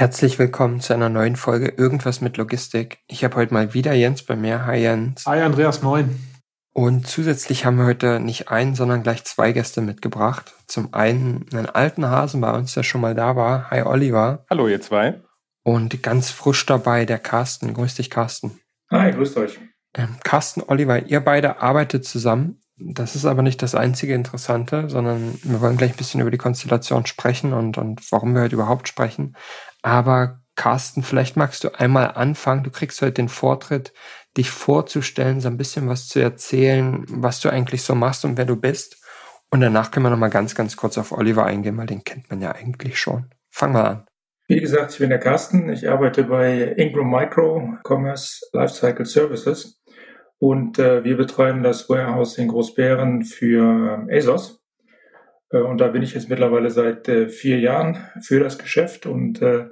Herzlich willkommen zu einer neuen Folge Irgendwas mit Logistik. Ich habe heute mal wieder Jens bei mir. Hi Jens. Hi Andreas, moin. Und zusätzlich haben wir heute nicht einen, sondern gleich zwei Gäste mitgebracht. Zum einen einen alten Hasen bei uns, der schon mal da war. Hi Oliver. Hallo ihr zwei. Und ganz frisch dabei der Carsten. Grüß dich Carsten. Hi, grüßt euch. Ähm, Carsten, Oliver, ihr beide arbeitet zusammen. Das ist aber nicht das einzige Interessante, sondern wir wollen gleich ein bisschen über die Konstellation sprechen und, und warum wir heute überhaupt sprechen. Aber Carsten, vielleicht magst du einmal anfangen. Du kriegst heute den Vortritt, dich vorzustellen, so ein bisschen was zu erzählen, was du eigentlich so machst und wer du bist. Und danach können wir nochmal ganz, ganz kurz auf Oliver eingehen, weil den kennt man ja eigentlich schon. Fang mal an. Wie gesagt, ich bin der Carsten. Ich arbeite bei Ingram Micro Commerce Lifecycle Services und äh, wir betreiben das Warehouse in Großbären für äh, ASOS. Äh, und da bin ich jetzt mittlerweile seit äh, vier Jahren für das Geschäft und äh,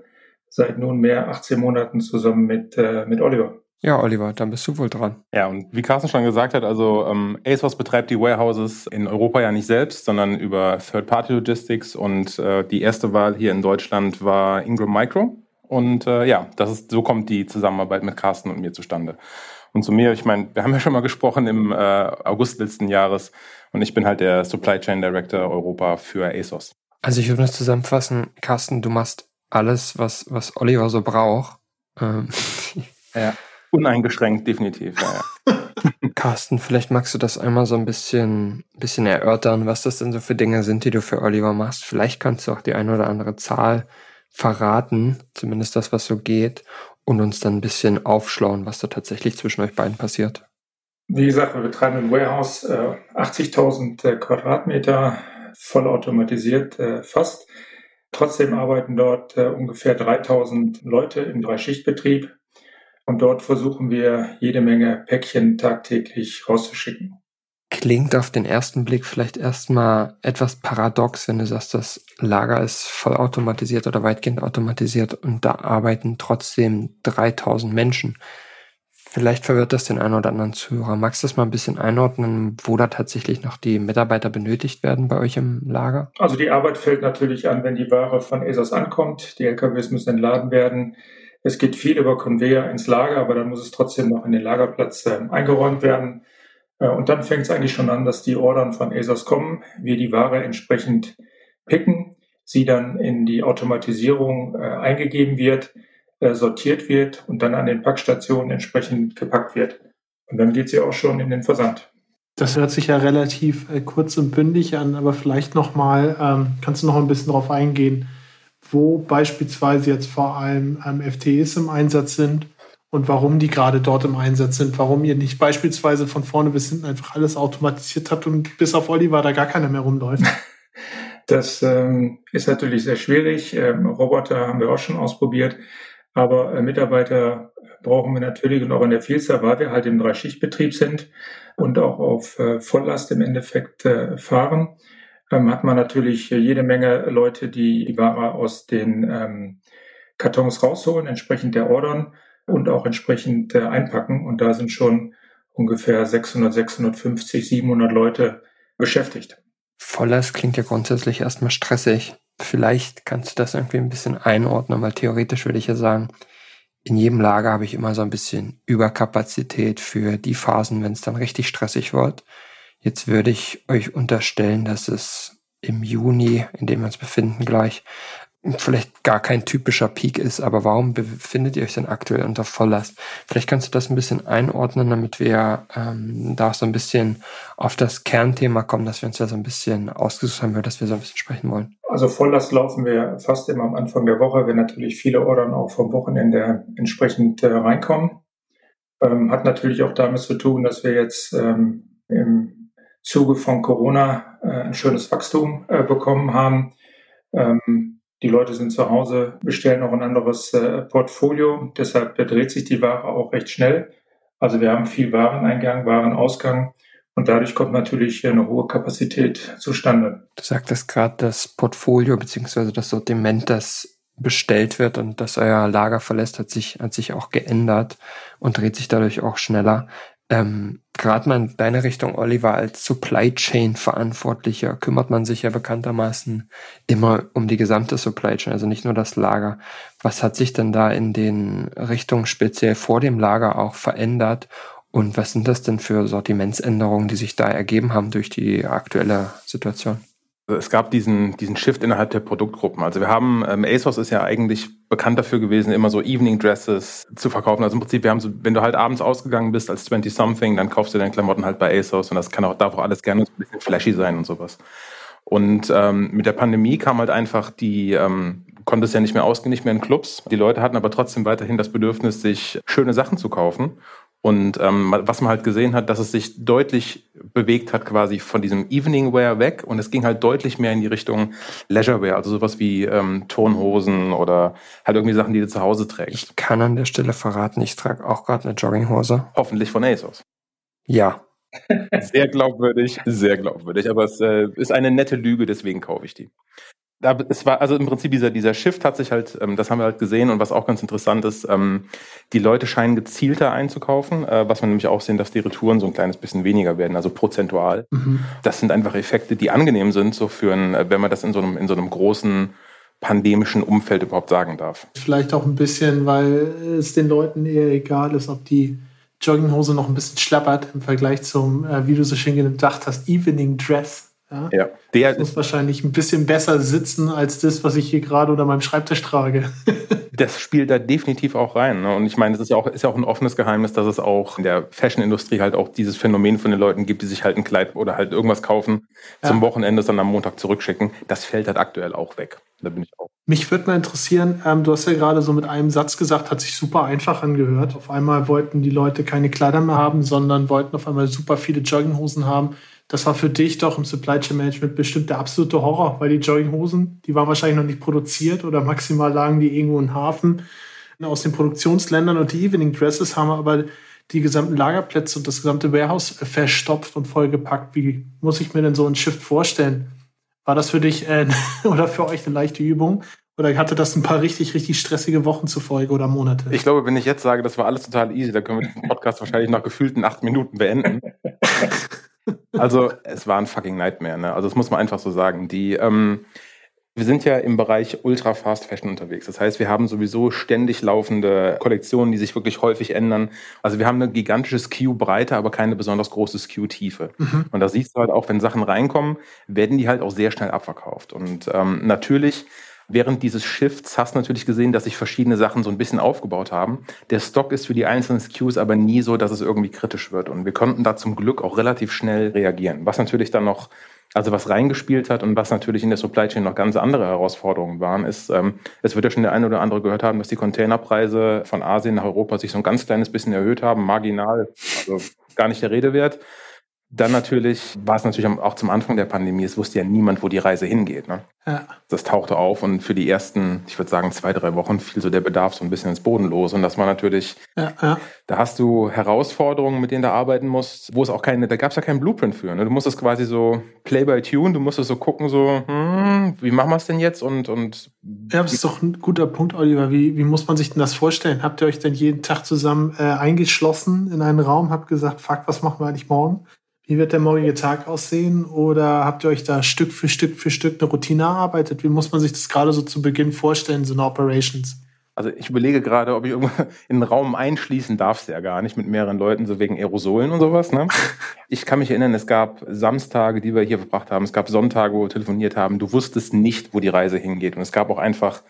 seit nunmehr 18 Monaten zusammen mit, äh, mit Oliver. Ja, Oliver, dann bist du wohl dran. Ja, und wie Carsten schon gesagt hat, also ähm, ASOS betreibt die Warehouses in Europa ja nicht selbst, sondern über Third-Party-Logistics und äh, die erste Wahl hier in Deutschland war Ingram Micro. Und äh, ja, das ist, so kommt die Zusammenarbeit mit Carsten und mir zustande. Und zu mir, ich meine, wir haben ja schon mal gesprochen im äh, August letzten Jahres und ich bin halt der Supply Chain Director Europa für ASOS. Also ich würde das zusammenfassen, Carsten, du machst alles, was, was Oliver so braucht. Ähm, ja. Uneingeschränkt, definitiv. Ja, ja. Carsten, vielleicht magst du das einmal so ein bisschen, bisschen erörtern, was das denn so für Dinge sind, die du für Oliver machst. Vielleicht kannst du auch die eine oder andere Zahl verraten, zumindest das, was so geht, und uns dann ein bisschen aufschlauen, was da tatsächlich zwischen euch beiden passiert. Wie gesagt, wir betreiben ein Warehouse, äh, 80.000 äh, Quadratmeter, vollautomatisiert äh, fast. Trotzdem arbeiten dort äh, ungefähr 3000 Leute im Dreischichtbetrieb und dort versuchen wir jede Menge Päckchen tagtäglich rauszuschicken. Klingt auf den ersten Blick vielleicht erstmal etwas paradox, wenn du sagst, das Lager ist vollautomatisiert oder weitgehend automatisiert und da arbeiten trotzdem 3000 Menschen. Vielleicht verwirrt das den einen oder anderen Zuhörer. Magst du das mal ein bisschen einordnen, wo da tatsächlich noch die Mitarbeiter benötigt werden bei euch im Lager? Also die Arbeit fällt natürlich an, wenn die Ware von ESOS ankommt. Die LKWs müssen entladen werden. Es geht viel über Conveyor ins Lager, aber dann muss es trotzdem noch in den Lagerplatz äh, eingeräumt werden. Äh, und dann fängt es eigentlich schon an, dass die Ordern von ESOS kommen, wir die Ware entsprechend picken, sie dann in die Automatisierung äh, eingegeben wird, sortiert wird und dann an den Packstationen entsprechend gepackt wird. Und dann geht sie auch schon in den Versand. Das hört sich ja relativ äh, kurz und bündig an, aber vielleicht nochmal, ähm, kannst du noch ein bisschen darauf eingehen, wo beispielsweise jetzt vor allem ähm, FTEs im Einsatz sind und warum die gerade dort im Einsatz sind, warum ihr nicht beispielsweise von vorne bis hinten einfach alles automatisiert habt und bis auf Oliver da gar keiner mehr rumläuft. Das ähm, ist natürlich sehr schwierig. Ähm, Roboter haben wir auch schon ausprobiert, aber äh, Mitarbeiter brauchen wir natürlich und auch in der Vielzahl, weil wir halt im Dreischichtbetrieb sind und auch auf äh, Volllast im Endeffekt äh, fahren ähm, hat man natürlich jede Menge Leute, die die Ware aus den ähm, Kartons rausholen, entsprechend der Ordern und auch entsprechend äh, einpacken. Und da sind schon ungefähr 600, 650, 700 Leute beschäftigt. Volllast klingt ja grundsätzlich erstmal stressig. Vielleicht kannst du das irgendwie ein bisschen einordnen, weil theoretisch würde ich ja sagen, in jedem Lager habe ich immer so ein bisschen Überkapazität für die Phasen, wenn es dann richtig stressig wird. Jetzt würde ich euch unterstellen, dass es im Juni, in dem wir uns befinden gleich, vielleicht gar kein typischer Peak ist, aber warum befindet ihr euch denn aktuell unter Volllast? Vielleicht kannst du das ein bisschen einordnen, damit wir ähm, da so ein bisschen auf das Kernthema kommen, dass wir uns ja so ein bisschen ausgesucht haben, über das wir so ein bisschen sprechen wollen. Also Volllast laufen wir fast immer am Anfang der Woche, wenn natürlich viele Ordern auch vom Wochenende entsprechend äh, reinkommen. Ähm, hat natürlich auch damit zu tun, dass wir jetzt ähm, im Zuge von Corona äh, ein schönes Wachstum äh, bekommen haben. Ähm, die Leute sind zu Hause, bestellen noch ein anderes äh, Portfolio, deshalb dreht sich die Ware auch recht schnell. Also wir haben viel Wareneingang, Warenausgang und dadurch kommt natürlich eine hohe Kapazität zustande. Du sagtest gerade das Portfolio beziehungsweise das Sortiment, das bestellt wird und das euer Lager verlässt, hat sich, hat sich auch geändert und dreht sich dadurch auch schneller. Ähm, Gerade mal in deine Richtung, Oliver, als Supply Chain Verantwortlicher kümmert man sich ja bekanntermaßen immer um die gesamte Supply Chain, also nicht nur das Lager. Was hat sich denn da in den Richtungen speziell vor dem Lager auch verändert? Und was sind das denn für Sortimentsänderungen, die sich da ergeben haben durch die aktuelle Situation? es gab diesen, diesen Shift innerhalb der Produktgruppen. Also wir haben, ähm, ASOS ist ja eigentlich bekannt dafür gewesen, immer so Evening Dresses zu verkaufen. Also im Prinzip, wir haben so, wenn du halt abends ausgegangen bist als 20-something, dann kaufst du deine Klamotten halt bei ASOS und das kann auch, darf auch alles gerne so ein bisschen flashy sein und sowas. Und ähm, mit der Pandemie kam halt einfach die, ähm, konnte es ja nicht mehr ausgehen, nicht mehr in Clubs. Die Leute hatten aber trotzdem weiterhin das Bedürfnis, sich schöne Sachen zu kaufen. Und ähm, was man halt gesehen hat, dass es sich deutlich bewegt hat, quasi von diesem Evening Wear weg und es ging halt deutlich mehr in die Richtung Leisure Wear, also sowas wie ähm, Tonhosen oder halt irgendwie Sachen, die du zu Hause trägst. Ich kann an der Stelle verraten, ich trage auch gerade eine Jogginghose. Hoffentlich von ASOS. Ja. Sehr glaubwürdig, sehr glaubwürdig, aber es äh, ist eine nette Lüge, deswegen kaufe ich die da, es war, also im Prinzip dieser, dieser Shift hat sich halt, ähm, das haben wir halt gesehen und was auch ganz interessant ist, ähm, die Leute scheinen gezielter einzukaufen, äh, was man nämlich auch sehen, dass die Retouren so ein kleines bisschen weniger werden, also prozentual. Mhm. Das sind einfach Effekte, die angenehm sind, so für ein, äh, wenn man das in so einem, in so einem großen pandemischen Umfeld überhaupt sagen darf. Vielleicht auch ein bisschen, weil es den Leuten eher egal ist, ob die Jogginghose noch ein bisschen schlappert im Vergleich zum, äh, wie du so schön gedacht hast, Evening Dress. Ja, ja. Der das muss wahrscheinlich ein bisschen besser sitzen als das, was ich hier gerade unter meinem Schreibtisch trage. das spielt da definitiv auch rein. Ne? Und ich meine, es ist ja auch, ist ja auch ein offenes Geheimnis, dass es auch in der Fashion-Industrie halt auch dieses Phänomen von den Leuten gibt, die sich halt ein Kleid oder halt irgendwas kaufen, ja. zum Wochenende dann am Montag zurückschicken. Das fällt halt aktuell auch weg. Da bin ich auch. Mich würde mal interessieren, ähm, du hast ja gerade so mit einem Satz gesagt, hat sich super einfach angehört. Auf einmal wollten die Leute keine Kleider mehr haben, sondern wollten auf einmal super viele Jogginghosen haben das war für dich doch im Supply Chain Management bestimmt der absolute Horror, weil die Jogginghosen, die waren wahrscheinlich noch nicht produziert oder maximal lagen die irgendwo in Hafen aus den Produktionsländern und die Evening Dresses haben aber die gesamten Lagerplätze und das gesamte Warehouse verstopft und vollgepackt. Wie muss ich mir denn so ein Shift vorstellen? War das für dich äh, oder für euch eine leichte Übung? Oder hatte das ein paar richtig, richtig stressige Wochen zufolge oder Monate? Ich glaube, wenn ich jetzt sage, das war alles total easy, dann können wir den Podcast wahrscheinlich nach gefühlten acht Minuten beenden. Also es war ein fucking Nightmare. Ne? Also das muss man einfach so sagen. Die, ähm, wir sind ja im Bereich Ultra Fast Fashion unterwegs. Das heißt, wir haben sowieso ständig laufende Kollektionen, die sich wirklich häufig ändern. Also wir haben eine gigantische SKU-Breite, aber keine besonders große SKU-Tiefe. Mhm. Und da siehst du halt auch, wenn Sachen reinkommen, werden die halt auch sehr schnell abverkauft. Und ähm, natürlich Während dieses Shifts hast du natürlich gesehen, dass sich verschiedene Sachen so ein bisschen aufgebaut haben. Der Stock ist für die einzelnen SKUs aber nie so, dass es irgendwie kritisch wird. Und wir konnten da zum Glück auch relativ schnell reagieren. Was natürlich dann noch, also was reingespielt hat und was natürlich in der Supply Chain noch ganz andere Herausforderungen waren, ist, ähm, es wird ja schon der eine oder andere gehört haben, dass die Containerpreise von Asien nach Europa sich so ein ganz kleines bisschen erhöht haben, marginal, also gar nicht der Rede wert. Dann natürlich war es natürlich auch zum Anfang der Pandemie, es wusste ja niemand, wo die Reise hingeht. Ne? Ja. Das tauchte auf und für die ersten, ich würde sagen, zwei, drei Wochen fiel so der Bedarf so ein bisschen ins Boden los. Und das war natürlich, ja, ja. da hast du Herausforderungen, mit denen du arbeiten musst, wo es auch keine, da gab es ja keinen Blueprint für. Ne? Du musstest quasi so Play by Tune, du musstest so gucken, so, hm, wie machen wir es denn jetzt? Und, und ja, das ist doch ein guter Punkt, Oliver. Wie, wie muss man sich denn das vorstellen? Habt ihr euch denn jeden Tag zusammen äh, eingeschlossen in einen Raum, habt gesagt, fuck, was machen wir eigentlich morgen? Wie wird der morgige Tag aussehen? Oder habt ihr euch da Stück für Stück für Stück eine Routine erarbeitet? Wie muss man sich das gerade so zu Beginn vorstellen, so eine Operations? Also ich überlege gerade, ob ich irgendwo in einen Raum einschließen darf ja gar nicht mit mehreren Leuten, so wegen Aerosolen und sowas. Ne? Ich kann mich erinnern, es gab Samstage, die wir hier verbracht haben. Es gab Sonntage, wo wir telefoniert haben. Du wusstest nicht, wo die Reise hingeht. Und es gab auch einfach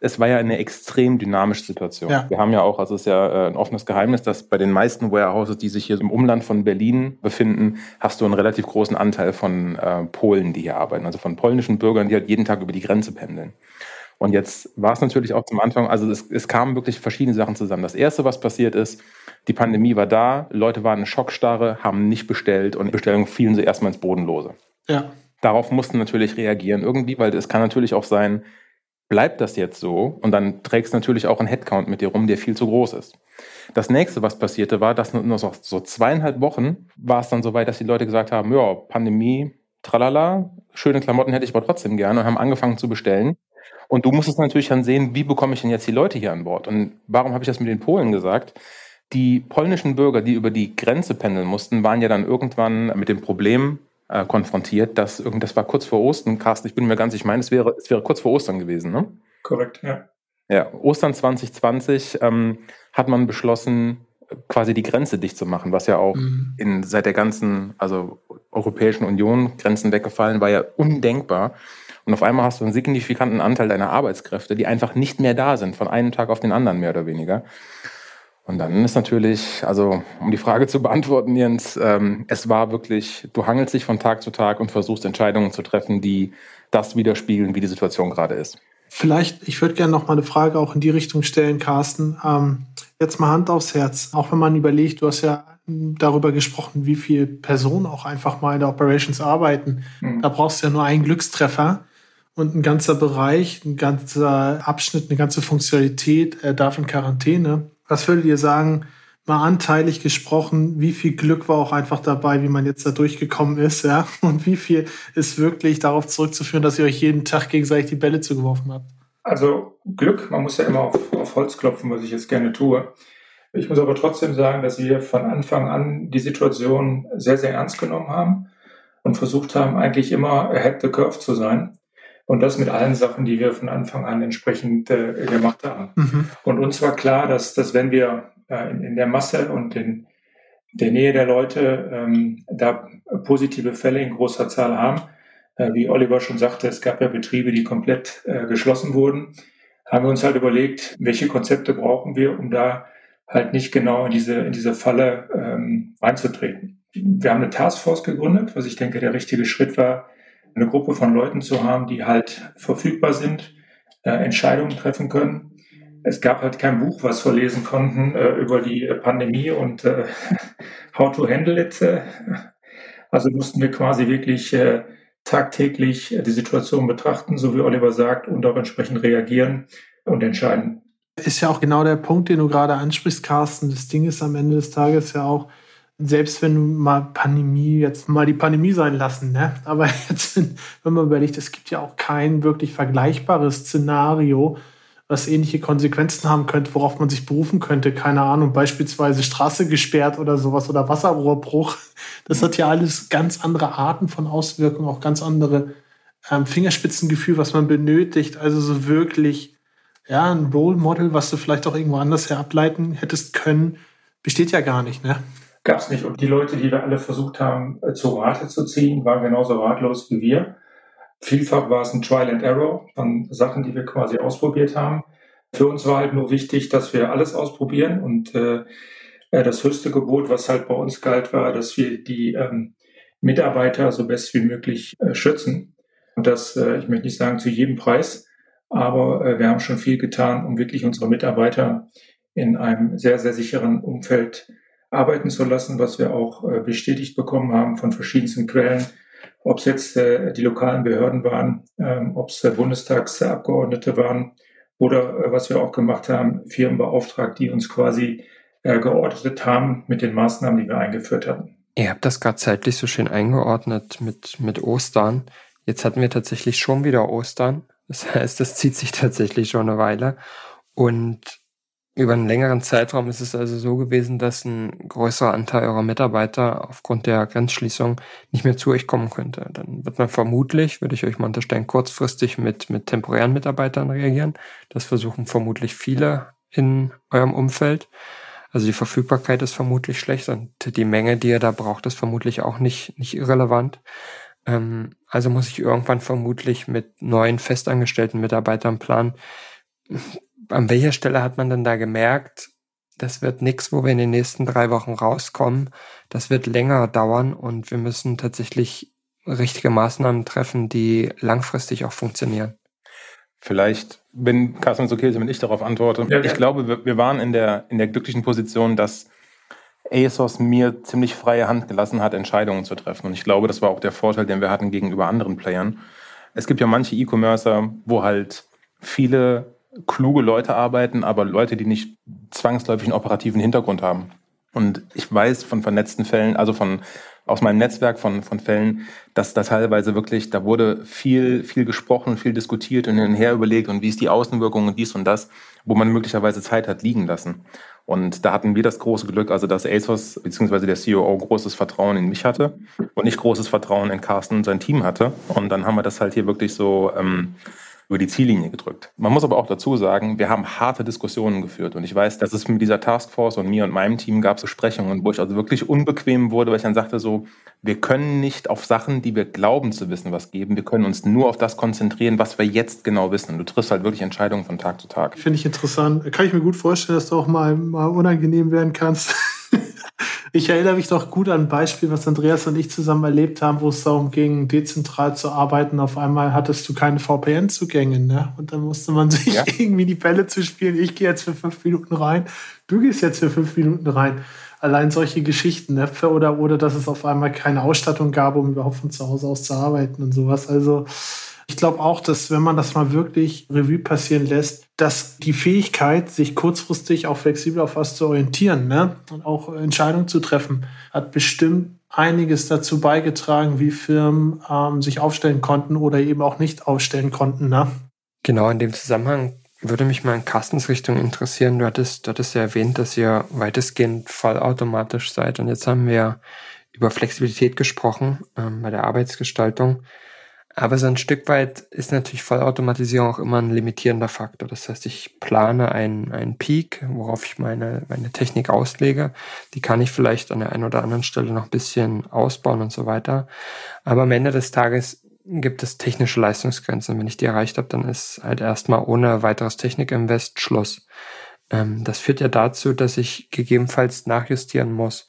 es war ja eine extrem dynamische Situation. Ja. Wir haben ja auch, also es ist ja äh, ein offenes Geheimnis, dass bei den meisten Warehouses, die sich hier im Umland von Berlin befinden, hast du einen relativ großen Anteil von äh, Polen, die hier arbeiten, also von polnischen Bürgern, die halt jeden Tag über die Grenze pendeln. Und jetzt war es natürlich auch zum Anfang, also es, es kamen wirklich verschiedene Sachen zusammen. Das erste, was passiert ist, die Pandemie war da, Leute waren in Schockstarre, haben nicht bestellt und Bestellungen fielen sie erstmal ins Bodenlose. Ja. darauf mussten natürlich reagieren irgendwie, weil es kann natürlich auch sein, bleibt das jetzt so und dann trägst natürlich auch einen Headcount mit dir rum, der viel zu groß ist. Das nächste, was passierte, war, dass nur so, so zweieinhalb Wochen war es dann so weit, dass die Leute gesagt haben, ja, Pandemie, tralala, schöne Klamotten hätte ich aber trotzdem gerne und haben angefangen zu bestellen. Und du musstest natürlich dann sehen, wie bekomme ich denn jetzt die Leute hier an Bord? Und warum habe ich das mit den Polen gesagt? Die polnischen Bürger, die über die Grenze pendeln mussten, waren ja dann irgendwann mit dem Problem äh, konfrontiert, dass irgend, das war kurz vor Ostern, Carsten, ich bin mir ganz, ich meine, es wäre, es wäre kurz vor Ostern gewesen, ne? Korrekt, ja. Ja, Ostern 2020 ähm, hat man beschlossen, quasi die Grenze dicht zu machen, was ja auch mhm. in, seit der ganzen, also Europäischen Union Grenzen weggefallen, war ja undenkbar. Und auf einmal hast du einen signifikanten Anteil deiner Arbeitskräfte, die einfach nicht mehr da sind, von einem Tag auf den anderen mehr oder weniger. Und dann ist natürlich, also um die Frage zu beantworten, Jens, ähm, es war wirklich, du hangelst dich von Tag zu Tag und versuchst Entscheidungen zu treffen, die das widerspiegeln, wie die Situation gerade ist. Vielleicht, ich würde gerne noch mal eine Frage auch in die Richtung stellen, Carsten. Ähm, jetzt mal Hand aufs Herz. Auch wenn man überlegt, du hast ja darüber gesprochen, wie viele Personen auch einfach mal in der Operations arbeiten. Mhm. Da brauchst du ja nur einen Glückstreffer und ein ganzer Bereich, ein ganzer Abschnitt, eine ganze Funktionalität äh, darf in Quarantäne. Was würdet ihr sagen, mal anteilig gesprochen, wie viel Glück war auch einfach dabei, wie man jetzt da durchgekommen ist, ja? Und wie viel ist wirklich darauf zurückzuführen, dass ihr euch jeden Tag gegenseitig die Bälle zugeworfen habt? Also Glück, man muss ja immer auf, auf Holz klopfen, was ich jetzt gerne tue. Ich muss aber trotzdem sagen, dass wir von Anfang an die Situation sehr, sehr ernst genommen haben und versucht haben, eigentlich immer ahead the curve zu sein. Und das mit allen Sachen, die wir von Anfang an entsprechend äh, gemacht haben. Mhm. Und uns war klar, dass, dass wenn wir äh, in, in, der Masse und in der Nähe der Leute ähm, da positive Fälle in großer Zahl haben, äh, wie Oliver schon sagte, es gab ja Betriebe, die komplett äh, geschlossen wurden, haben wir uns halt überlegt, welche Konzepte brauchen wir, um da halt nicht genau in diese, in diese Falle ähm, einzutreten. Wir haben eine Taskforce gegründet, was ich denke der richtige Schritt war, eine Gruppe von Leuten zu haben, die halt verfügbar sind, äh, Entscheidungen treffen können. Es gab halt kein Buch, was wir lesen konnten äh, über die äh, Pandemie und äh, how to handle it. Also mussten wir quasi wirklich äh, tagtäglich die Situation betrachten, so wie Oliver sagt, und auch entsprechend reagieren und entscheiden. Ist ja auch genau der Punkt, den du gerade ansprichst, Carsten. Das Ding ist am Ende des Tages ja auch, selbst wenn du mal Pandemie, jetzt mal die Pandemie sein lassen, ne? aber jetzt, wenn man überlegt, es gibt ja auch kein wirklich vergleichbares Szenario, was ähnliche Konsequenzen haben könnte, worauf man sich berufen könnte. Keine Ahnung, beispielsweise Straße gesperrt oder sowas oder Wasserrohrbruch. Das hat ja alles ganz andere Arten von Auswirkungen, auch ganz andere ähm, Fingerspitzengefühl, was man benötigt. Also so wirklich, ja, ein Role Model, was du vielleicht auch irgendwo anders her ableiten hättest können, besteht ja gar nicht, ne? Gab es nicht. Und die Leute, die wir alle versucht haben, äh, zu Rate zu ziehen, waren genauso ratlos wie wir. Vielfach war es ein Trial and Error von Sachen, die wir quasi ausprobiert haben. Für uns war halt nur wichtig, dass wir alles ausprobieren und äh, äh, das höchste Gebot, was halt bei uns galt, war, dass wir die ähm, Mitarbeiter so best wie möglich äh, schützen. Und das, äh, ich möchte nicht sagen zu jedem Preis, aber äh, wir haben schon viel getan, um wirklich unsere Mitarbeiter in einem sehr, sehr sicheren Umfeld arbeiten zu lassen, was wir auch äh, bestätigt bekommen haben von verschiedensten Quellen, ob es jetzt äh, die lokalen Behörden waren, ähm, ob es Bundestagsabgeordnete waren oder äh, was wir auch gemacht haben, Firmen beauftragt, die uns quasi geordnet haben mit den Maßnahmen, die wir eingeführt hatten. Ihr habt das gerade zeitlich so schön eingeordnet mit, mit Ostern. Jetzt hatten wir tatsächlich schon wieder Ostern. Das heißt, das zieht sich tatsächlich schon eine Weile. Und über einen längeren Zeitraum ist es also so gewesen, dass ein größerer Anteil eurer Mitarbeiter aufgrund der Grenzschließung nicht mehr zu euch kommen könnte. Dann wird man vermutlich, würde ich euch mal unterstellen, kurzfristig mit, mit temporären Mitarbeitern reagieren. Das versuchen vermutlich viele in eurem Umfeld. Also die Verfügbarkeit ist vermutlich schlecht und die Menge, die ihr da braucht, ist vermutlich auch nicht, nicht irrelevant. Ähm, also muss ich irgendwann vermutlich mit neuen festangestellten Mitarbeitern planen an welcher Stelle hat man denn da gemerkt, das wird nichts, wo wir in den nächsten drei Wochen rauskommen. Das wird länger dauern und wir müssen tatsächlich richtige Maßnahmen treffen, die langfristig auch funktionieren. Vielleicht, wenn Carsten es okay ist, wenn ich darauf antworte. Ja, ich glaube, wir, wir waren in der, in der glücklichen Position, dass ASOS mir ziemlich freie Hand gelassen hat, Entscheidungen zu treffen. Und ich glaube, das war auch der Vorteil, den wir hatten gegenüber anderen Playern. Es gibt ja manche E-Commercer, wo halt viele kluge Leute arbeiten, aber Leute, die nicht zwangsläufig einen operativen Hintergrund haben. Und ich weiß von vernetzten Fällen, also von aus meinem Netzwerk von, von Fällen, dass da teilweise wirklich, da wurde viel, viel gesprochen, viel diskutiert und hin und her überlegt und wie ist die Außenwirkung und dies und das, wo man möglicherweise Zeit hat liegen lassen. Und da hatten wir das große Glück, also dass ASOS bzw. der CEO großes Vertrauen in mich hatte und ich großes Vertrauen in Carsten und sein Team hatte. Und dann haben wir das halt hier wirklich so ähm, über die Ziellinie gedrückt. Man muss aber auch dazu sagen, wir haben harte Diskussionen geführt und ich weiß, dass es mit dieser Taskforce und mir und meinem Team gab es Besprechungen, wo ich also wirklich unbequem wurde, weil ich dann sagte so, wir können nicht auf Sachen, die wir glauben zu wissen, was geben. Wir können uns nur auf das konzentrieren, was wir jetzt genau wissen. Du triffst halt wirklich Entscheidungen von Tag zu Tag. Finde ich interessant. Kann ich mir gut vorstellen, dass du auch mal, mal unangenehm werden kannst. Ich erinnere mich doch gut an ein Beispiel, was Andreas und ich zusammen erlebt haben, wo es darum ging, dezentral zu arbeiten. Auf einmal hattest du keine VPN-Zugänge, ne? Und dann musste man sich ja. irgendwie die Bälle zu spielen. Ich gehe jetzt für fünf Minuten rein, du gehst jetzt für fünf Minuten rein. Allein solche Geschichten, ne? Oder, oder dass es auf einmal keine Ausstattung gab, um überhaupt von zu Hause aus zu arbeiten und sowas. Also, ich glaube auch, dass wenn man das mal wirklich Revue passieren lässt, dass die Fähigkeit, sich kurzfristig auch flexibel auf was zu orientieren ne? und auch Entscheidungen zu treffen, hat bestimmt einiges dazu beigetragen, wie Firmen ähm, sich aufstellen konnten oder eben auch nicht aufstellen konnten. Ne? Genau, in dem Zusammenhang würde mich mal in Carstens Richtung interessieren. Du hattest, du hattest ja erwähnt, dass ihr weitestgehend vollautomatisch seid. Und jetzt haben wir über Flexibilität gesprochen ähm, bei der Arbeitsgestaltung. Aber so ein Stück weit ist natürlich Vollautomatisierung auch immer ein limitierender Faktor. Das heißt, ich plane einen, einen Peak, worauf ich meine, meine Technik auslege. Die kann ich vielleicht an der einen oder anderen Stelle noch ein bisschen ausbauen und so weiter. Aber am Ende des Tages gibt es technische Leistungsgrenzen. Wenn ich die erreicht habe, dann ist halt erstmal ohne weiteres Technikinvest Schluss. Ähm, das führt ja dazu, dass ich gegebenenfalls nachjustieren muss.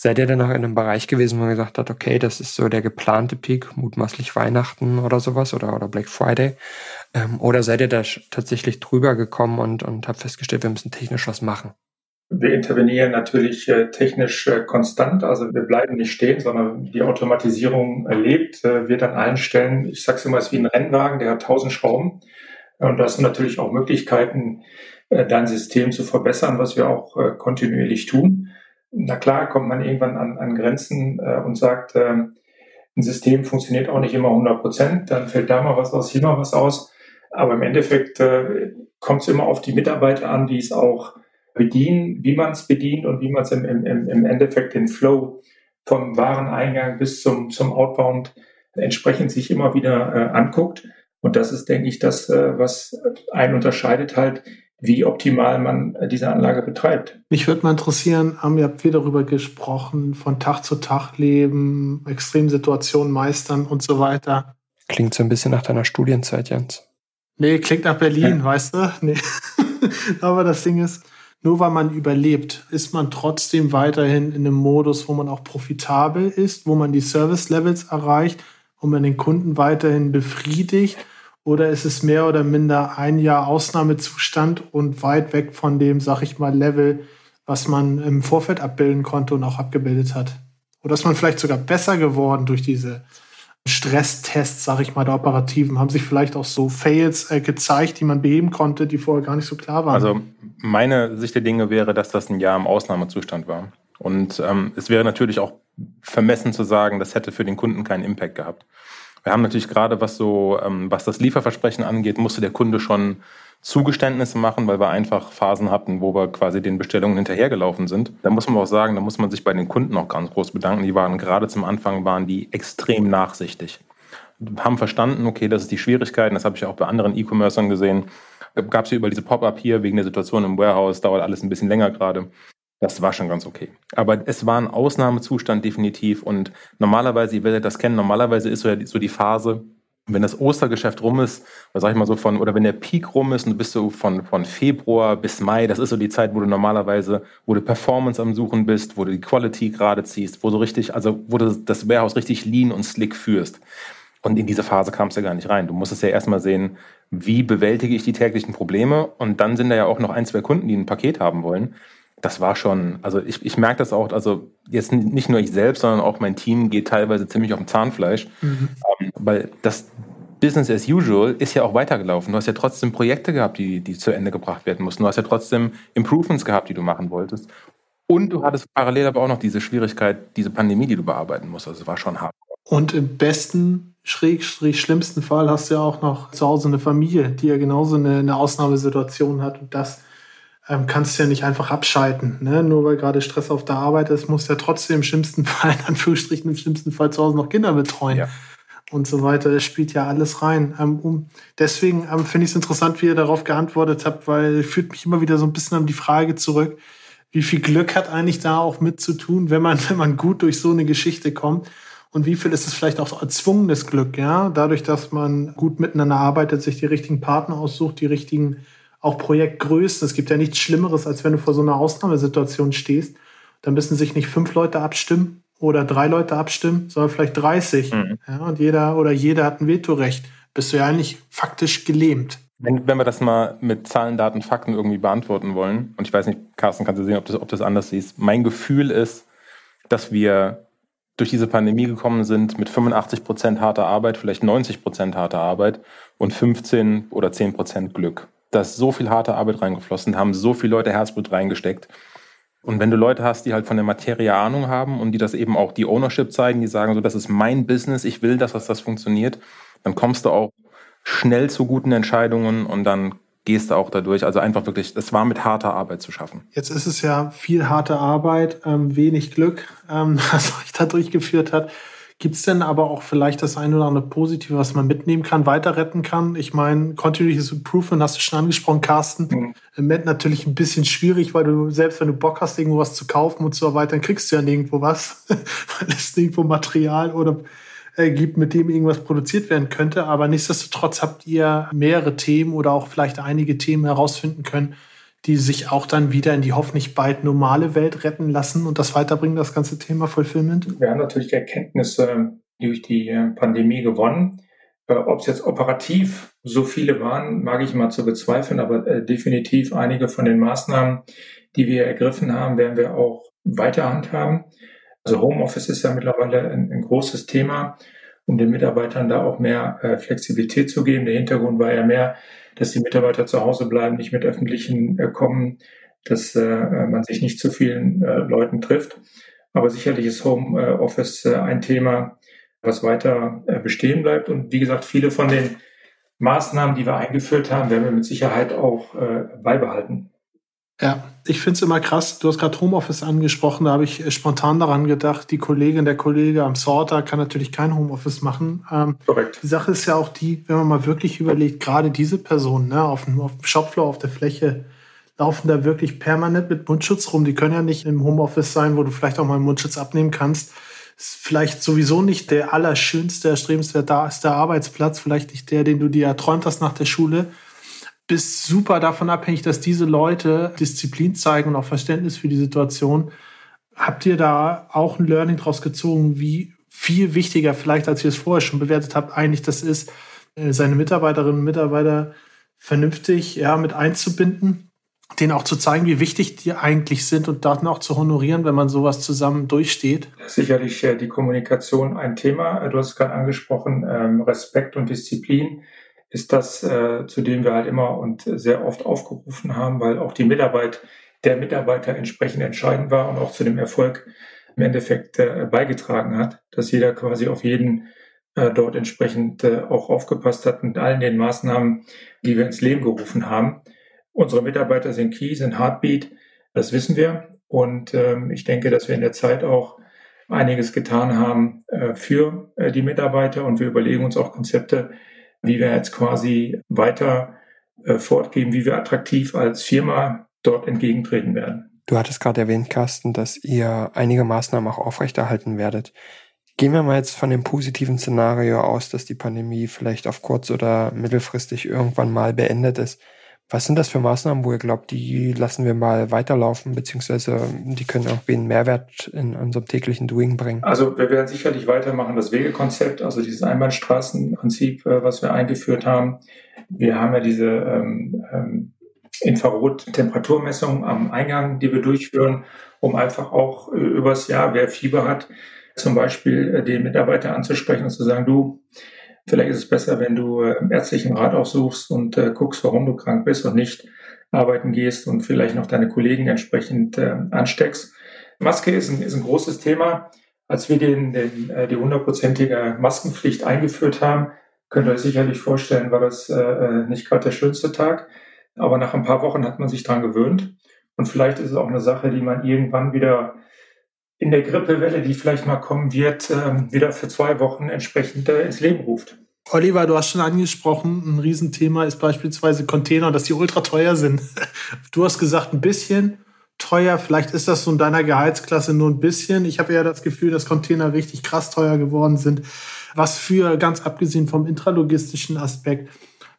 Seid ihr denn noch in einem Bereich gewesen, wo ihr gesagt habt, okay, das ist so der geplante Peak, mutmaßlich Weihnachten oder sowas oder, oder Black Friday? Ähm, oder seid ihr da tatsächlich drüber gekommen und, und habt festgestellt, wir müssen technisch was machen? Wir intervenieren natürlich äh, technisch äh, konstant, also wir bleiben nicht stehen, sondern die Automatisierung erlebt, äh, wird an allen Stellen, ich sage es immer, ist wie ein Rennwagen, der hat tausend Schrauben. Und da hast du natürlich auch Möglichkeiten, äh, dein System zu verbessern, was wir auch äh, kontinuierlich tun. Na klar, kommt man irgendwann an, an Grenzen äh, und sagt, äh, ein System funktioniert auch nicht immer 100 Prozent, dann fällt da mal was aus, hier mal was aus. Aber im Endeffekt äh, kommt es immer auf die Mitarbeiter an, die es auch bedienen, wie man es bedient und wie man es im, im, im Endeffekt den Flow vom Wareneingang bis zum, zum Outbound entsprechend sich immer wieder äh, anguckt. Und das ist, denke ich, das, äh, was einen unterscheidet halt, wie optimal man äh, diese Anlage betreibt. Mich würde mal interessieren, haben wir viel darüber gesprochen, von Tag zu Tag leben, Extremsituationen meistern und so weiter. Klingt so ein bisschen nach deiner Studienzeit, Jens. Nee, klingt nach Berlin, ja. weißt du? Nee. Aber das Ding ist, nur weil man überlebt, ist man trotzdem weiterhin in einem Modus, wo man auch profitabel ist, wo man die Service-Levels erreicht, wo man den Kunden weiterhin befriedigt oder ist es mehr oder minder ein Jahr Ausnahmezustand und weit weg von dem, sag ich mal, Level, was man im Vorfeld abbilden konnte und auch abgebildet hat? Oder ist man vielleicht sogar besser geworden durch diese Stresstests, sag ich mal, der Operativen? Haben sich vielleicht auch so Fails äh, gezeigt, die man beheben konnte, die vorher gar nicht so klar waren? Also meine Sicht der Dinge wäre, dass das ein Jahr im Ausnahmezustand war. Und ähm, es wäre natürlich auch vermessen zu sagen, das hätte für den Kunden keinen Impact gehabt. Wir haben natürlich gerade, was so, ähm, was das Lieferversprechen angeht, musste der Kunde schon Zugeständnisse machen, weil wir einfach Phasen hatten, wo wir quasi den Bestellungen hinterhergelaufen sind. Da muss man auch sagen, da muss man sich bei den Kunden auch ganz groß bedanken. Die waren gerade zum Anfang waren die extrem nachsichtig. Haben verstanden, okay, das ist die Schwierigkeiten, das habe ich auch bei anderen E-Commercern gesehen. Gab es hier über diese Pop-up hier wegen der Situation im Warehouse, dauert alles ein bisschen länger gerade. Das war schon ganz okay. Aber es war ein Ausnahmezustand definitiv. Und normalerweise, ihr werdet das kennen, normalerweise ist so, ja so die Phase, wenn das Ostergeschäft rum ist, was sag ich mal so von, oder wenn der Peak rum ist und du bist so von, von Februar bis Mai, das ist so die Zeit, wo du normalerweise, wo du Performance am Suchen bist, wo du die Quality gerade ziehst, wo du richtig, also wo du das Warehouse richtig lean und slick führst. Und in diese Phase kamst du ja gar nicht rein. Du musstest ja erstmal sehen, wie bewältige ich die täglichen Probleme. Und dann sind da ja auch noch ein, zwei Kunden, die ein Paket haben wollen. Das war schon, also ich, ich merke das auch, also jetzt nicht nur ich selbst, sondern auch mein Team geht teilweise ziemlich auf dem Zahnfleisch, mhm. ähm, weil das Business as usual ist ja auch weitergelaufen. Du hast ja trotzdem Projekte gehabt, die, die zu Ende gebracht werden mussten. Du hast ja trotzdem Improvements gehabt, die du machen wolltest. Und du hattest parallel aber auch noch diese Schwierigkeit, diese Pandemie, die du bearbeiten musst. Also es war schon hart. Und im besten, schräg, schräg schlimmsten Fall hast du ja auch noch zu Hause eine Familie, die ja genauso eine, eine Ausnahmesituation hat. Und das ähm, kannst du ja nicht einfach abschalten. Ne? Nur weil gerade Stress auf der Arbeit ist, musst du ja trotzdem im schlimmsten Fall, in Anführungsstrichen, im schlimmsten Fall zu Hause noch Kinder betreuen. Ja. Und so weiter. Das spielt ja alles rein. Ähm, um, deswegen ähm, finde ich es interessant, wie ihr darauf geantwortet habt, weil führt mich immer wieder so ein bisschen an die Frage zurück, wie viel Glück hat eigentlich da auch mit zu tun, wenn man, wenn man gut durch so eine Geschichte kommt? Und wie viel ist es vielleicht auch erzwungenes Glück, ja? Dadurch, dass man gut miteinander arbeitet, sich die richtigen Partner aussucht, die richtigen auch Projektgrößen. Es gibt ja nichts Schlimmeres, als wenn du vor so einer Ausnahmesituation stehst. Dann müssen sich nicht fünf Leute abstimmen oder drei Leute abstimmen, sondern vielleicht 30. Mhm. Ja, und jeder oder jeder hat ein Vetorecht. Bist du ja eigentlich faktisch gelähmt. Wenn, wenn wir das mal mit Zahlen, Daten, Fakten irgendwie beantworten wollen, und ich weiß nicht, Carsten, kannst du sehen, ob das, ob das anders siehst. Mein Gefühl ist, dass wir durch diese Pandemie gekommen sind mit 85 Prozent harter Arbeit, vielleicht 90 Prozent harter Arbeit und 15 oder 10 Prozent Glück. Da ist so viel harte Arbeit reingeflossen, haben so viele Leute Herzblut reingesteckt. Und wenn du Leute hast, die halt von der Materie Ahnung haben und die das eben auch die Ownership zeigen, die sagen so, das ist mein Business, ich will, dass das, das funktioniert, dann kommst du auch schnell zu guten Entscheidungen und dann gehst du auch dadurch. Also einfach wirklich, es war mit harter Arbeit zu schaffen. Jetzt ist es ja viel harte Arbeit, ähm, wenig Glück, ähm, was euch da durchgeführt hat. Gibt es denn aber auch vielleicht das eine oder andere Positive, was man mitnehmen kann, weiter retten kann? Ich meine, Continuous Improvement hast du schon angesprochen, Carsten. Mhm. Im Moment natürlich ein bisschen schwierig, weil du selbst, wenn du Bock hast, irgendwo was zu kaufen und zu erweitern, kriegst du ja nirgendwo was, weil es nirgendwo Material oder äh, gibt, mit dem irgendwas produziert werden könnte. Aber nichtsdestotrotz habt ihr mehrere Themen oder auch vielleicht einige Themen herausfinden können, die sich auch dann wieder in die hoffentlich bald normale Welt retten lassen und das weiterbringen, das ganze Thema Fulfillment? Wir haben natürlich Erkenntnisse durch die äh, Pandemie gewonnen. Äh, Ob es jetzt operativ so viele waren, mag ich mal zu bezweifeln, aber äh, definitiv einige von den Maßnahmen, die wir ergriffen haben, werden wir auch weiter handhaben. Also Homeoffice ist ja mittlerweile ein, ein großes Thema, um den Mitarbeitern da auch mehr äh, Flexibilität zu geben. Der Hintergrund war ja mehr, dass die Mitarbeiter zu Hause bleiben, nicht mit öffentlichen äh, kommen, dass äh, man sich nicht zu vielen äh, Leuten trifft. Aber sicherlich ist Homeoffice äh, ein Thema, was weiter äh, bestehen bleibt. Und wie gesagt, viele von den Maßnahmen, die wir eingeführt haben, werden wir mit Sicherheit auch äh, beibehalten. Ja, ich finde es immer krass. Du hast gerade Homeoffice angesprochen, da habe ich äh, spontan daran gedacht, die Kollegin, der Kollege am Sorter kann natürlich kein Homeoffice machen. Ähm, Korrekt. Die Sache ist ja auch die, wenn man mal wirklich überlegt, gerade diese Personen ne, auf, dem, auf dem Shopfloor, auf der Fläche, laufen da wirklich permanent mit Mundschutz rum. Die können ja nicht im Homeoffice sein, wo du vielleicht auch mal einen Mundschutz abnehmen kannst. Ist vielleicht sowieso nicht der allerschönste, erstrebenswerte Arbeitsplatz, vielleicht nicht der, den du dir erträumt hast nach der Schule bist super davon abhängig, dass diese Leute Disziplin zeigen und auch Verständnis für die Situation. Habt ihr da auch ein Learning draus gezogen, wie viel wichtiger vielleicht, als ihr es vorher schon bewertet habt, eigentlich das ist, äh, seine Mitarbeiterinnen und Mitarbeiter vernünftig ja, mit einzubinden, denen auch zu zeigen, wie wichtig die eigentlich sind und Daten auch zu honorieren, wenn man sowas zusammen durchsteht? Sicherlich äh, die Kommunikation ein Thema. Du hast es gerade angesprochen, ähm, Respekt und Disziplin ist das, äh, zu dem wir halt immer und sehr oft aufgerufen haben, weil auch die Mitarbeit der Mitarbeiter entsprechend entscheidend war und auch zu dem Erfolg im Endeffekt äh, beigetragen hat, dass jeder quasi auf jeden äh, dort entsprechend äh, auch aufgepasst hat mit allen den Maßnahmen, die wir ins Leben gerufen haben. Unsere Mitarbeiter sind Key, sind Heartbeat, das wissen wir. Und ähm, ich denke, dass wir in der Zeit auch einiges getan haben äh, für äh, die Mitarbeiter und wir überlegen uns auch Konzepte, wie wir jetzt quasi weiter äh, fortgehen, wie wir attraktiv als Firma dort entgegentreten werden. Du hattest gerade erwähnt, Carsten, dass ihr einige Maßnahmen auch aufrechterhalten werdet. Gehen wir mal jetzt von dem positiven Szenario aus, dass die Pandemie vielleicht auf kurz- oder mittelfristig irgendwann mal beendet ist. Was sind das für Maßnahmen, wo ihr glaubt, die lassen wir mal weiterlaufen, beziehungsweise die können irgendwie einen Mehrwert in unserem täglichen Doing bringen? Also wir werden sicherlich weitermachen, das Wegekonzept, also dieses Einbahnstraßenprinzip, äh, was wir eingeführt haben. Wir haben ja diese ähm, ähm, Infrarot-Temperaturmessungen am Eingang, die wir durchführen, um einfach auch übers Jahr, wer Fieber hat, zum Beispiel äh, den Mitarbeiter anzusprechen und zu sagen, du, vielleicht ist es besser, wenn du äh, ärztlichen Rat aufsuchst und äh, guckst, warum du krank bist und nicht arbeiten gehst und vielleicht noch deine Kollegen entsprechend äh, ansteckst. Maske ist ein, ist ein großes Thema. Als wir den, den, äh, die hundertprozentige Maskenpflicht eingeführt haben, könnt ihr euch sicherlich vorstellen, war das äh, äh, nicht gerade der schönste Tag. Aber nach ein paar Wochen hat man sich dran gewöhnt. Und vielleicht ist es auch eine Sache, die man irgendwann wieder in der Grippewelle, die vielleicht mal kommen wird, äh, wieder für zwei Wochen entsprechend äh, ins Leben ruft. Oliver, du hast schon angesprochen, ein Riesenthema ist beispielsweise Container, dass die ultra teuer sind. Du hast gesagt, ein bisschen teuer. Vielleicht ist das so in deiner Gehaltsklasse nur ein bisschen. Ich habe ja das Gefühl, dass Container richtig krass teuer geworden sind. Was für, ganz abgesehen vom intralogistischen Aspekt,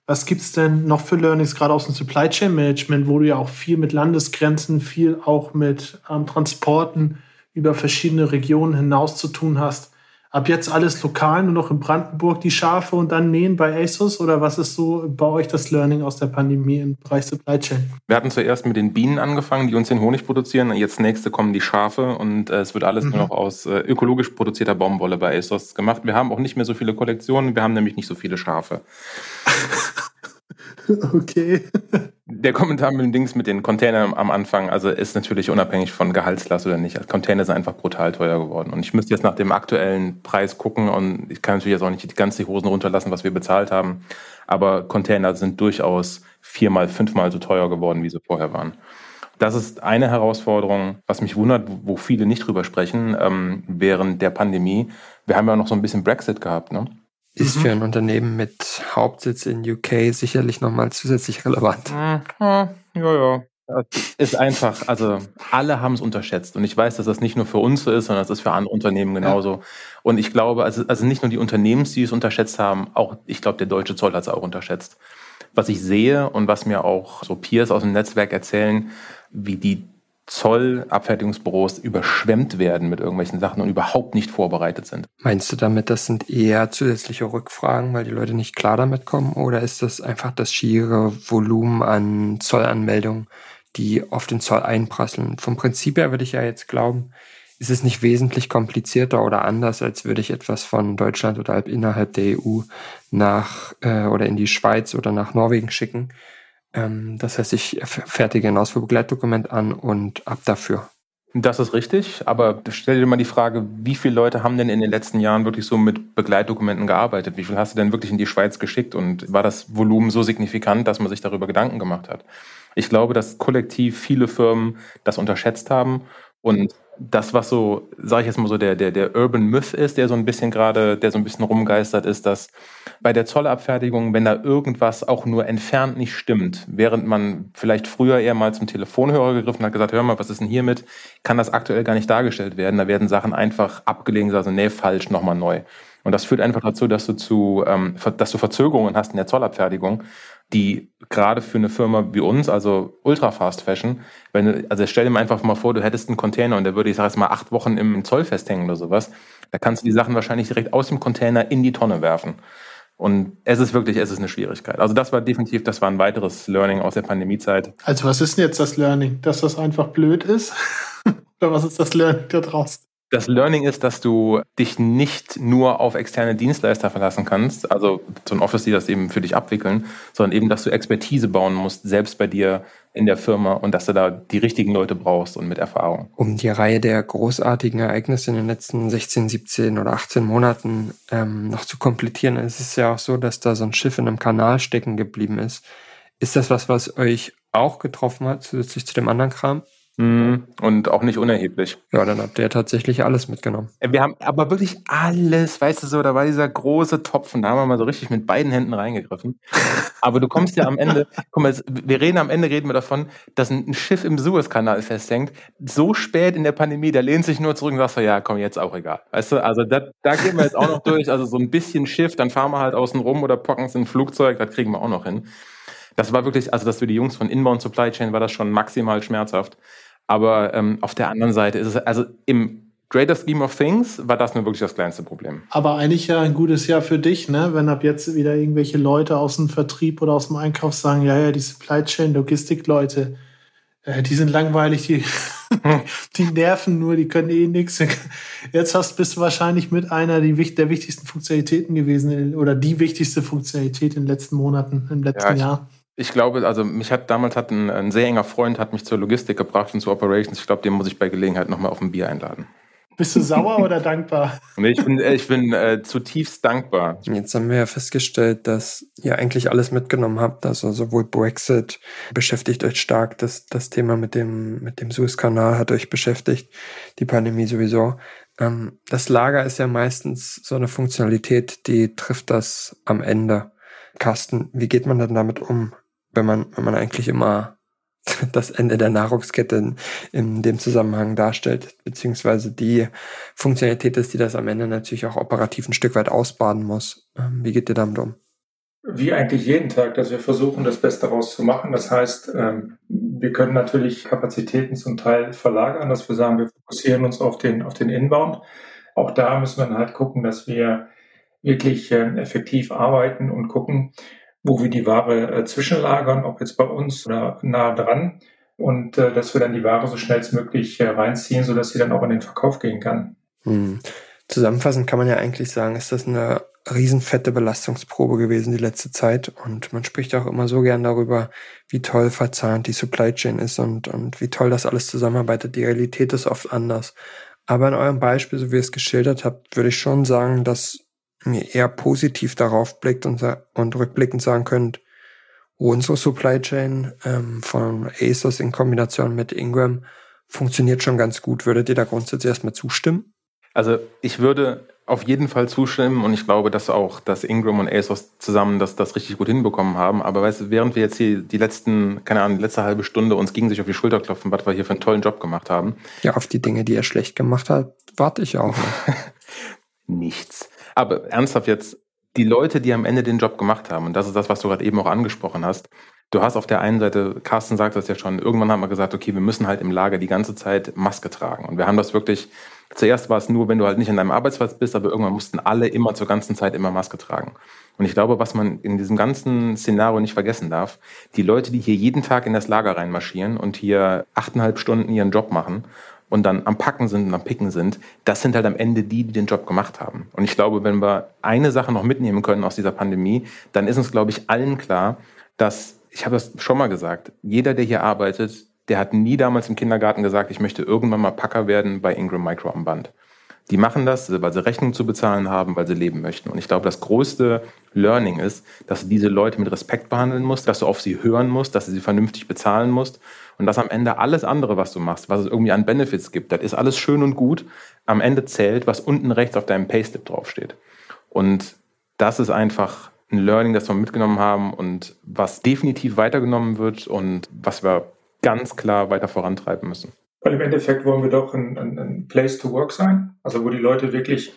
was gibt's denn noch für Learnings, gerade aus dem Supply Chain Management, wo du ja auch viel mit Landesgrenzen, viel auch mit ähm, Transporten über verschiedene Regionen hinaus zu tun hast? ab jetzt alles lokal, nur noch in Brandenburg die Schafe und dann nähen bei ASUS? Oder was ist so bei euch das Learning aus der Pandemie im Bereich Supply Chain? Wir hatten zuerst mit den Bienen angefangen, die uns den Honig produzieren. Jetzt nächste kommen die Schafe und äh, es wird alles mhm. nur noch aus äh, ökologisch produzierter Baumwolle bei ASOS gemacht. Wir haben auch nicht mehr so viele Kollektionen, wir haben nämlich nicht so viele Schafe. Okay. Der Kommentar mit dem Dings mit den Containern am Anfang, also ist natürlich unabhängig von Gehaltsklasse oder nicht. Also Container sind einfach brutal teuer geworden. Und ich müsste jetzt nach dem aktuellen Preis gucken und ich kann natürlich jetzt auch nicht die ganzen Hosen runterlassen, was wir bezahlt haben. Aber Container sind durchaus viermal, fünfmal so teuer geworden, wie sie vorher waren. Das ist eine Herausforderung, was mich wundert, wo viele nicht drüber sprechen, ähm, während der Pandemie. Wir haben ja noch so ein bisschen Brexit gehabt, ne? Ist mhm. für ein Unternehmen mit Hauptsitz in UK sicherlich nochmal zusätzlich relevant. Mhm. Ja, ja. Ist einfach, also alle haben es unterschätzt. Und ich weiß, dass das nicht nur für uns so ist, sondern das ist für andere Unternehmen genauso. Ja. Und ich glaube, also, also nicht nur die Unternehmen, die es unterschätzt haben, auch, ich glaube, der deutsche Zoll hat es auch unterschätzt. Was ich sehe und was mir auch so Peers aus dem Netzwerk erzählen, wie die Zollabfertigungsbüros überschwemmt werden mit irgendwelchen Sachen und überhaupt nicht vorbereitet sind. Meinst du damit, das sind eher zusätzliche Rückfragen, weil die Leute nicht klar damit kommen? Oder ist das einfach das schiere Volumen an Zollanmeldungen, die auf den Zoll einprasseln? Vom Prinzip her würde ich ja jetzt glauben, ist es nicht wesentlich komplizierter oder anders, als würde ich etwas von Deutschland oder innerhalb der EU nach äh, oder in die Schweiz oder nach Norwegen schicken ähm, das heißt, ich fertige ein Ausfuhrbegleitdokument an und ab dafür. Das ist richtig, aber stell dir mal die Frage, wie viele Leute haben denn in den letzten Jahren wirklich so mit Begleitdokumenten gearbeitet? Wie viel hast du denn wirklich in die Schweiz geschickt und war das Volumen so signifikant, dass man sich darüber Gedanken gemacht hat? Ich glaube, dass kollektiv viele Firmen das unterschätzt haben und das, was so, sage ich jetzt mal so, der, der, der Urban Myth ist, der so ein bisschen gerade, der so ein bisschen rumgeistert, ist, dass bei der Zollabfertigung, wenn da irgendwas auch nur entfernt nicht stimmt, während man vielleicht früher eher mal zum Telefonhörer gegriffen hat, gesagt, hör mal, was ist denn hiermit, kann das aktuell gar nicht dargestellt werden. Da werden Sachen einfach abgelehnt, also nee, falsch, nochmal neu. Und das führt einfach dazu, dass du zu, ähm, dass du Verzögerungen hast in der Zollabfertigung, die gerade für eine Firma wie uns, also Ultra Fast Fashion, wenn du, also stell dir einfach mal vor, du hättest einen Container und der würde, ich sag jetzt mal, acht Wochen im Zoll festhängen oder sowas, da kannst du die Sachen wahrscheinlich direkt aus dem Container in die Tonne werfen. Und es ist wirklich, es ist eine Schwierigkeit. Also das war definitiv, das war ein weiteres Learning aus der Pandemiezeit. Also was ist denn jetzt das Learning? Dass das einfach blöd ist? Oder was ist das Learning da draußen? Das Learning ist, dass du dich nicht nur auf externe Dienstleister verlassen kannst, also so ein Office, die das eben für dich abwickeln, sondern eben, dass du Expertise bauen musst, selbst bei dir in der Firma und dass du da die richtigen Leute brauchst und mit Erfahrung. Um die Reihe der großartigen Ereignisse in den letzten 16, 17 oder 18 Monaten ähm, noch zu komplettieren, ist es ja auch so, dass da so ein Schiff in einem Kanal stecken geblieben ist. Ist das was, was euch auch getroffen hat, zusätzlich zu dem anderen Kram? Mhm. Und auch nicht unerheblich. Ja, dann habt ihr tatsächlich alles mitgenommen. Äh, wir haben aber wirklich alles, weißt du so, da war dieser große Topfen, da haben wir mal so richtig mit beiden Händen reingegriffen. Aber du kommst ja am Ende, guck mal, wir reden am Ende, reden wir davon, dass ein Schiff im Suezkanal festhängt. So spät in der Pandemie, da lehnt sich nur zurück und sagt so, ja, komm, jetzt auch egal. Weißt du, also da, da gehen wir jetzt auch noch durch, also so ein bisschen Schiff, dann fahren wir halt außen rum oder pocken es in ein Flugzeug, das kriegen wir auch noch hin. Das war wirklich, also das für die Jungs von Inbound Supply Chain war das schon maximal schmerzhaft. Aber ähm, auf der anderen Seite ist es, also im Greater Scheme of Things war das nur wirklich das kleinste Problem. Aber eigentlich ja ein gutes Jahr für dich, ne? wenn ab jetzt wieder irgendwelche Leute aus dem Vertrieb oder aus dem Einkauf sagen, ja, ja, die Supply Chain, Logistik-Leute, äh, die sind langweilig, die, die nerven nur, die können eh nichts. Jetzt hast, bist du wahrscheinlich mit einer die, der wichtigsten Funktionalitäten gewesen oder die wichtigste Funktionalität in den letzten Monaten, im letzten ja, Jahr. Ich glaube, also mich hat damals hat ein, ein, sehr enger Freund hat mich zur Logistik gebracht und zu Operations. Ich glaube, den muss ich bei Gelegenheit nochmal auf ein Bier einladen. Bist du sauer oder dankbar? Nee, ich bin, ich bin äh, zutiefst dankbar. Jetzt haben wir ja festgestellt, dass ihr eigentlich alles mitgenommen habt. Also sowohl Brexit beschäftigt euch stark, das, das Thema mit dem, mit dem Suezkanal hat euch beschäftigt, die Pandemie sowieso. Ähm, das Lager ist ja meistens so eine Funktionalität, die trifft das am Ende. Carsten, wie geht man denn damit um, wenn man, wenn man eigentlich immer das Ende der Nahrungskette in, in, dem Zusammenhang darstellt, beziehungsweise die Funktionalität ist, die das am Ende natürlich auch operativ ein Stück weit ausbaden muss. Ähm, wie geht ihr damit um? Wie eigentlich jeden Tag, dass wir versuchen, das Beste daraus zu machen. Das heißt, ähm, wir können natürlich Kapazitäten zum Teil verlagern, dass wir sagen, wir fokussieren uns auf den, auf den Inbound. Auch da müssen wir halt gucken, dass wir wirklich ähm, effektiv arbeiten und gucken, wo wir die Ware äh, zwischenlagern, ob jetzt bei uns oder nah dran. Und äh, dass wir dann die Ware so schnellstmöglich äh, reinziehen, sodass sie dann auch in den Verkauf gehen kann. Hm. Zusammenfassend kann man ja eigentlich sagen, ist das eine riesenfette Belastungsprobe gewesen die letzte Zeit. Und man spricht auch immer so gern darüber, wie toll verzahnt die Supply Chain ist und, und wie toll das alles zusammenarbeitet. Die Realität ist oft anders. Aber in eurem Beispiel, so wie ihr es geschildert habt, würde ich schon sagen, dass eher positiv darauf blickt und, und rückblickend sagen könnt, unsere Supply Chain ähm, von ASOS in Kombination mit Ingram funktioniert schon ganz gut. Würdet ihr da grundsätzlich erstmal zustimmen? Also ich würde auf jeden Fall zustimmen und ich glaube, dass auch dass Ingram und ASOS zusammen das, das richtig gut hinbekommen haben. Aber weißt du, während wir jetzt hier die letzten, keine Ahnung, die letzte halbe Stunde uns gegen sich auf die Schulter klopfen, was wir hier für einen tollen Job gemacht haben. Ja, auf die Dinge, die er schlecht gemacht hat, warte ich auch. Nichts. Aber ernsthaft jetzt, die Leute, die am Ende den Job gemacht haben, und das ist das, was du gerade eben auch angesprochen hast, du hast auf der einen Seite, Carsten sagt das ja schon, irgendwann haben wir gesagt, okay, wir müssen halt im Lager die ganze Zeit Maske tragen. Und wir haben das wirklich, zuerst war es nur, wenn du halt nicht an deinem Arbeitsplatz bist, aber irgendwann mussten alle immer zur ganzen Zeit immer Maske tragen. Und ich glaube, was man in diesem ganzen Szenario nicht vergessen darf, die Leute, die hier jeden Tag in das Lager reinmarschieren und hier achteinhalb Stunden ihren Job machen und dann am Packen sind und am Picken sind, das sind halt am Ende die, die den Job gemacht haben. Und ich glaube, wenn wir eine Sache noch mitnehmen können aus dieser Pandemie, dann ist uns, glaube ich, allen klar, dass, ich habe das schon mal gesagt, jeder, der hier arbeitet, der hat nie damals im Kindergarten gesagt, ich möchte irgendwann mal Packer werden bei Ingram Micro am Band. Die machen das, weil sie Rechnungen zu bezahlen haben, weil sie leben möchten. Und ich glaube, das größte Learning ist, dass du diese Leute mit Respekt behandeln musst, dass du auf sie hören musst, dass du sie vernünftig bezahlen musst und dass am Ende alles andere, was du machst, was es irgendwie an Benefits gibt, das ist alles schön und gut. Am Ende zählt, was unten rechts auf deinem Payslip draufsteht. Und das ist einfach ein Learning, das wir mitgenommen haben und was definitiv weitergenommen wird und was wir ganz klar weiter vorantreiben müssen. Weil im Endeffekt wollen wir doch ein, ein, ein Place to Work sein, also wo die Leute wirklich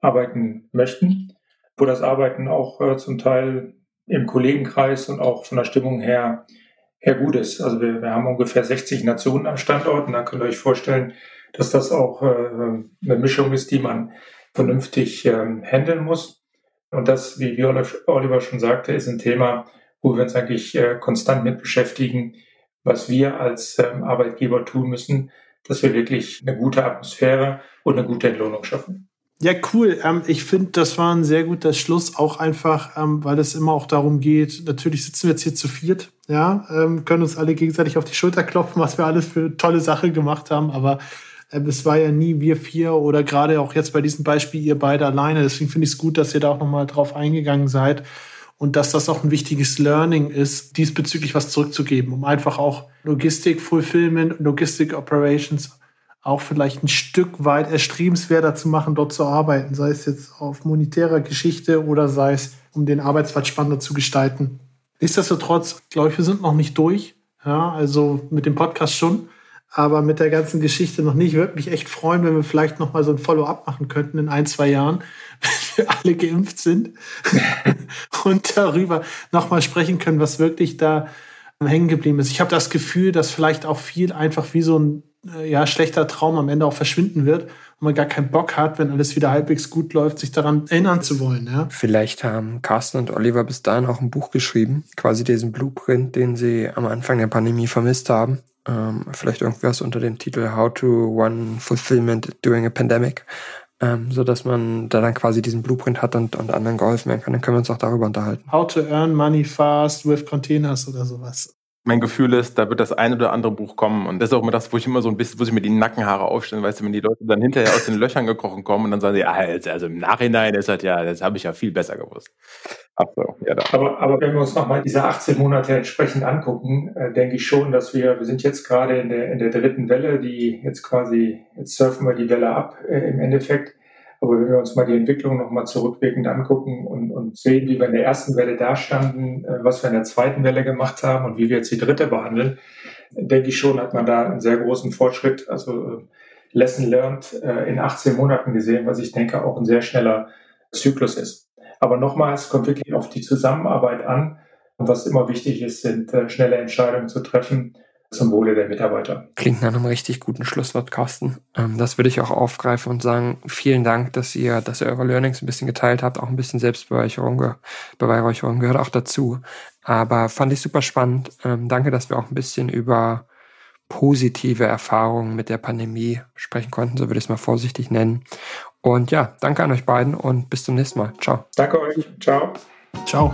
arbeiten möchten, wo das Arbeiten auch äh, zum Teil im Kollegenkreis und auch von der Stimmung her, her gut ist. Also wir, wir haben ungefähr 60 Nationen am Standort und da könnt ihr euch vorstellen, dass das auch äh, eine Mischung ist, die man vernünftig ähm, handeln muss. Und das, wie, Oliver schon sagte, ist ein Thema, wo wir uns eigentlich äh, konstant mit beschäftigen, was wir als ähm, Arbeitgeber tun müssen, dass wir wirklich eine gute Atmosphäre und eine gute Entlohnung schaffen. Ja, cool. Ähm, ich finde, das war ein sehr guter Schluss, auch einfach, ähm, weil es immer auch darum geht, natürlich sitzen wir jetzt hier zu viert, ja, ähm, können uns alle gegenseitig auf die Schulter klopfen, was wir alles für tolle Sachen gemacht haben, aber äh, es war ja nie wir vier oder gerade auch jetzt bei diesem Beispiel ihr beide alleine. Deswegen finde ich es gut, dass ihr da auch nochmal drauf eingegangen seid und dass das auch ein wichtiges Learning ist, diesbezüglich was zurückzugeben, um einfach auch Logistik, Fulfillment, Logistik Operations auch vielleicht ein Stück weit erstrebenswerter zu machen, dort zu arbeiten, sei es jetzt auf monetärer Geschichte oder sei es, um den Arbeitsplatz spannender zu gestalten. Nichtsdestotrotz, glaube ich, wir sind noch nicht durch. Ja, also mit dem Podcast schon aber mit der ganzen Geschichte noch nicht. Ich würde mich echt freuen, wenn wir vielleicht noch mal so ein Follow-up machen könnten in ein, zwei Jahren, wir alle geimpft sind und darüber noch mal sprechen können, was wirklich da hängen geblieben ist. Ich habe das Gefühl, dass vielleicht auch viel einfach wie so ein äh, ja, schlechter Traum am Ende auch verschwinden wird und man gar keinen Bock hat, wenn alles wieder halbwegs gut läuft, sich daran erinnern zu wollen. Ja? Vielleicht haben Carsten und Oliver bis dahin auch ein Buch geschrieben, quasi diesen Blueprint, den sie am Anfang der Pandemie vermisst haben. Ähm, vielleicht irgendwas unter dem Titel How to One Fulfillment During a Pandemic ähm, so dass man da dann quasi diesen Blueprint hat und, und anderen geholfen werden kann. Dann können wir uns auch darüber unterhalten. How to earn money fast with containers oder sowas mein Gefühl ist, da wird das ein oder andere Buch kommen. Und das ist auch immer das, wo ich immer so ein bisschen, wo sich mir die Nackenhaare aufstellen, weißt du, wenn die Leute dann hinterher aus den Löchern gekrochen kommen und dann sagen sie, ah, jetzt, also im Nachhinein ist das ja, das habe ich ja viel besser gewusst. Ach so, ja, da. Aber, aber wenn wir uns nochmal diese 18 Monate entsprechend angucken, äh, denke ich schon, dass wir, wir sind jetzt gerade in der, in der dritten Welle, die jetzt quasi, jetzt surfen wir die Welle ab äh, im Endeffekt. Aber wenn wir uns mal die Entwicklung nochmal zurückwirkend angucken und, und sehen, wie wir in der ersten Welle dastanden, äh, was wir in der zweiten Welle gemacht haben und wie wir jetzt die dritte behandeln, denke ich schon, hat man da einen sehr großen Fortschritt, also äh, Lesson learned äh, in 18 Monaten gesehen, was ich denke auch ein sehr schneller Zyklus ist. Aber nochmals kommt wirklich auf die Zusammenarbeit an. Und was immer wichtig ist, sind schnelle Entscheidungen zu treffen zum Wohle der Mitarbeiter. Klingt nach einem richtig guten Schlusswort, Carsten. Ähm, das würde ich auch aufgreifen und sagen, vielen Dank, dass ihr, dass ihr eure Learnings ein bisschen geteilt habt. Auch ein bisschen Selbstbeweihräucherung Beweihräucherung gehört auch dazu. Aber fand ich super spannend. Ähm, danke, dass wir auch ein bisschen über positive Erfahrungen mit der Pandemie sprechen konnten, so würde ich es mal vorsichtig nennen. Und ja, danke an euch beiden und bis zum nächsten Mal. Ciao. Danke euch. Ciao. Ciao.